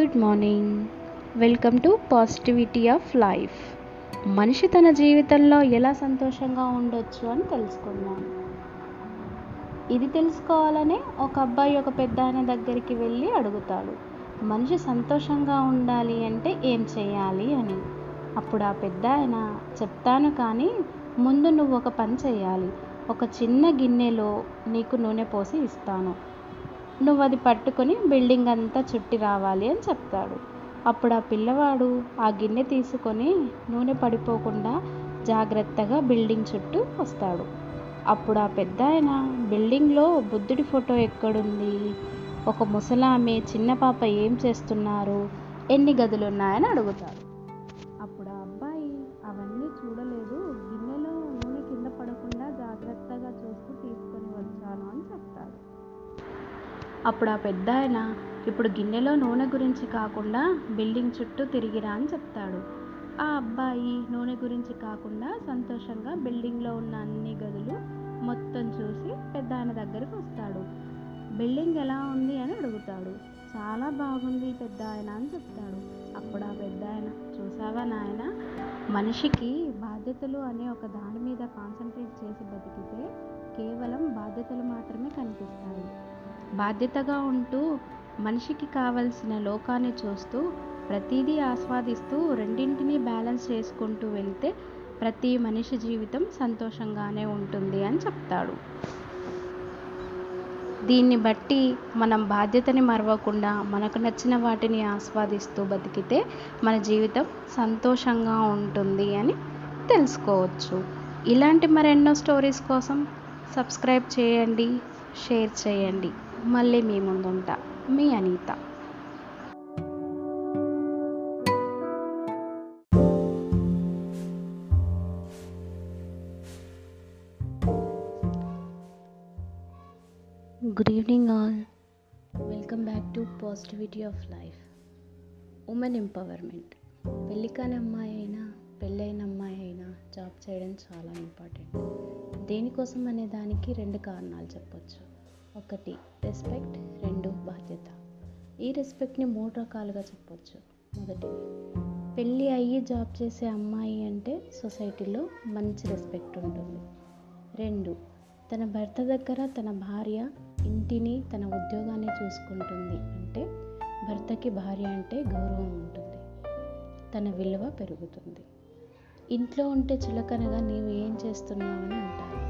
Good morning. Welcome to positivity of life. మనిషి తన జీవితంలో ఎలా సంతోషంగా ఉండొచ్చు అని తెలుసుకుందాం. ఇది తెలుసుకోవాలనే ఒక అబ్బాయి ఒక పెద్ద ఆయన దగ్గరికి వెళ్ళి అడుగుతాడు మనిషి సంతోషంగా ఉండాలి అంటే ఏం చేయాలి? అని. అప్పుడు ఆ పెద్ద ఆయన చెప్తాను కానీ ముందు నువ్వు ఒక పని చేయాలి. ఒక చిన్న గిన్నెలో నీకు నూనె పోసి ఇస్తాను. నువ్వు అది పట్టుకొని బిల్డింగ్ అంతా చుట్టి రావాలి అని చెప్తాడు. అప్పుడు ఆ పిల్లవాడు ఆ గిన్నె తీసుకొని నూనె పడిపోకుండా జాగ్రత్తగా బిల్డింగ్ చుట్టూ వస్తాడు. అప్పుడు ఆ పెద్ద ఆయన బిల్డింగ్లో బుద్ధుడి ఫోటో ఎక్కడుంది? ఒక ముసలామె చిన్న పాప ఏం చేస్తున్నారు? ఎన్ని గదులు ఉన్నాయని అడుగుతాడు. అప్పుడు ఆ అబ్బాయి అవన్నీ చూడలేదు. గిన్నెలో నూనె కింద పడకుండా జాగ్రత్తగా చూస్తూ తీసుకొని వచ్చాను అని చెప్తాడు. అప్పుడు ఆ పెద్ద ఆయన ఇప్పుడు గిన్నెలో నూనె గురించి కాకుండా బిల్డింగ్ చుట్టూ తిరిగిరా అని చెప్తాడు. ఆ అబ్బాయి నూనె గురించి కాకుండా సంతోషంగా బిల్డింగ్లో ఉన్న అన్ని గదులు మొత్తం చూసి పెద్ద ఆయన దగ్గరికి వస్తాడు. బిల్డింగ్ ఎలా ఉంది? అని అడుగుతాడు. చాలా బాగుంది పెద్ద ఆయన అని చెప్తాడు. అప్పుడు ఆ పెద్ద ఆయన చూసావా నాయన మనిషికి బాధ్యతలు అనే ఒక దాని మీద కాన్సన్ట్రేట్ చేసి బతికితే కేవలం బాధ్యతలు మాత్రమే కనిపిస్తాయి. బాధ్యతగా ఉంటూ మనిషికి కావలసిన లోకాన్ని చూస్తూ ప్రతిదీ ఆస్వాదిస్తూ రెండింటినీ బ్యాలెన్స్ చేసుకుంటూ వెళ్తే ప్రతి మనిషి జీవితం సంతోషంగానే ఉంటుంది అని చెప్తాడు. దీన్ని బట్టి మనం బాధ్యతని మరవకుండా మనకు నచ్చిన వాటిని ఆస్వాదిస్తూ బతికితే మన జీవితం సంతోషంగా ఉంటుంది అని తెలుసుకోవచ్చు. ఇలాంటి మరెన్నో స్టోరీస్ కోసం సబ్స్క్రైబ్ చేయండి షేర్ చేయండి. మళ్ళీ మీ ముందుంటా మీ Anita. Good evening all welcome back to positivity of life women empowerment పెళ్ళి కాని అమ్మాయి అయినా పెళ్ళైన అమ్మాయి అయినా జాబ్ చేయడం చాలా ఇంపార్టెంట్ దేనికోసం అనే దానికి రెండు కారణాలు చెప్పొచ్చు. ఒకటి రెస్పెక్ట్ రెండు బాధ్యత. ఈ రెస్పెక్ట్ని మూడు రకాలుగా చెప్పొచ్చు. మొదటిది పెళ్ళి అయ్యి జాబ్ చేసే అమ్మాయి అంటే సొసైటీలో మంచి రెస్పెక్ట్ ఉంటుంది. రెండు తన భర్త దగ్గర తన భార్య ఇంటిని తన ఉద్యోగాన్ని చూసుకుంటుంది. అంటే భర్తకి భార్య అంటే గౌరవం ఉంటుంది. తన విలువ పెరుగుతుంది. ఇంట్లో ఉంటే చులకనగా నీవు ఏం చేస్తున్నావు అని అంటారు.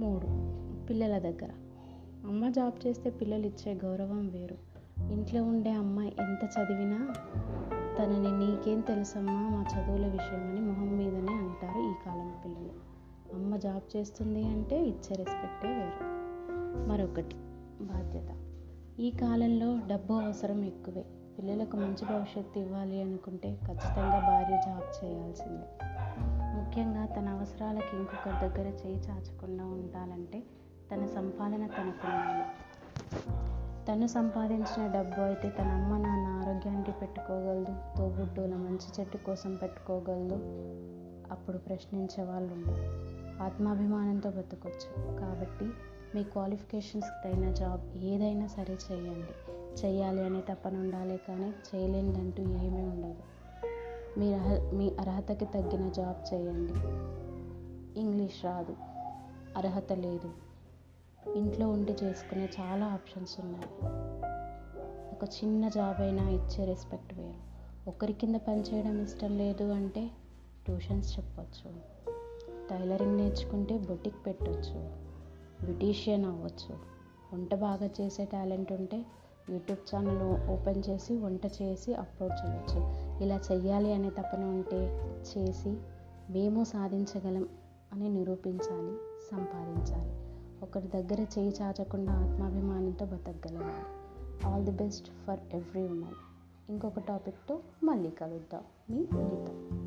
మూడు పిల్లల దగ్గర. అమ్మ జాబ్ చేస్తే పిల్లలు ఇచ్చే గౌరవం వేరు. ఇంట్లో ఉండే అమ్మాయి ఎంత చదివినా తనని నీకేం తెలుసమ్మా మా చదువుల విషయమని మొహం మీదనే అంటారు ఈ కాలం పిల్లలు. అమ్మ జాబ్ చేస్తుంది అంటే ఇచ్చే రెస్పెక్టే వేరు. మరొకటి బాధ్యత. ఈ కాలంలో డబ్బు అవసరం ఎక్కువే. పిల్లలకు మంచి భవిష్యత్తు ఇవ్వాలి అనుకుంటే ఖచ్చితంగా భార్య జాబ్ చేయాల్సిందే. ముఖ్యంగా తన అవసరాలకు ఇంకొకరి దగ్గర చేయి చాచకుండా ఉండాలంటే తన సంపాదన తనకు తను సంపాదించిన డబ్బు అయితే తన అమ్మ నాన్న ఆరోగ్యానికి పెట్టుకోగలదు. తోబుట్టుల మంచి చెట్టు కోసం పెట్టుకోగలదు. అప్పుడు ప్రశ్నించే వాళ్ళు ఉండరు ఆత్మాభిమానంతో బతకొచ్చు. కాబట్టి మీ క్వాలిఫికేషన్స్కి తగిన జాబ్ ఏదైనా సరే చేయండి. చేయాలి అనే తప్పన ఉండాలి కానీ చేయలేనిదంటూ ఏమీ ఉండదు. మీ అర్హ మీ అర్హతకి తగ్గిన జాబ్ చేయండి. ఇంగ్లీష్ రాదు. అర్హత లేదు. ఇంట్లో ఉండి చేసుకునే చాలా ఆప్షన్స్ ఉన్నాయి. ఒక చిన్న జాబ్ అయినా ఇచ్చే రెస్పెక్ట్ వేరు. ఒకరి కింద పనిచేయడం ఇష్టం లేదు అంటే ట్యూషన్స్ చెప్పచ్చు. టైలరింగ్ నేర్చుకుంటే బొటిక్ పెట్టచ్చు. బ్యూటీషియన్ అవ్వచ్చు. వంట బాగా చేసే టాలెంట్ ఉంటే యూట్యూబ్ ఛానల్ ఓపెన్ చేసి వంట చేసి అప్లోడ్ చేయొచ్చు. ఇలా చెయ్యాలి అనే తపన ఉంటే చేసి మేము సాధించగలం అని నిరూపించాలి సంపాదించాలి. ఒకరి దగ్గర చేయి చాచకుండా ఆత్మాభిమానంతో బతకగలగాలి all the best for every women ఇంకొక టాపిక్తో మళ్ళీ కలుద్దాం. మీ అనిత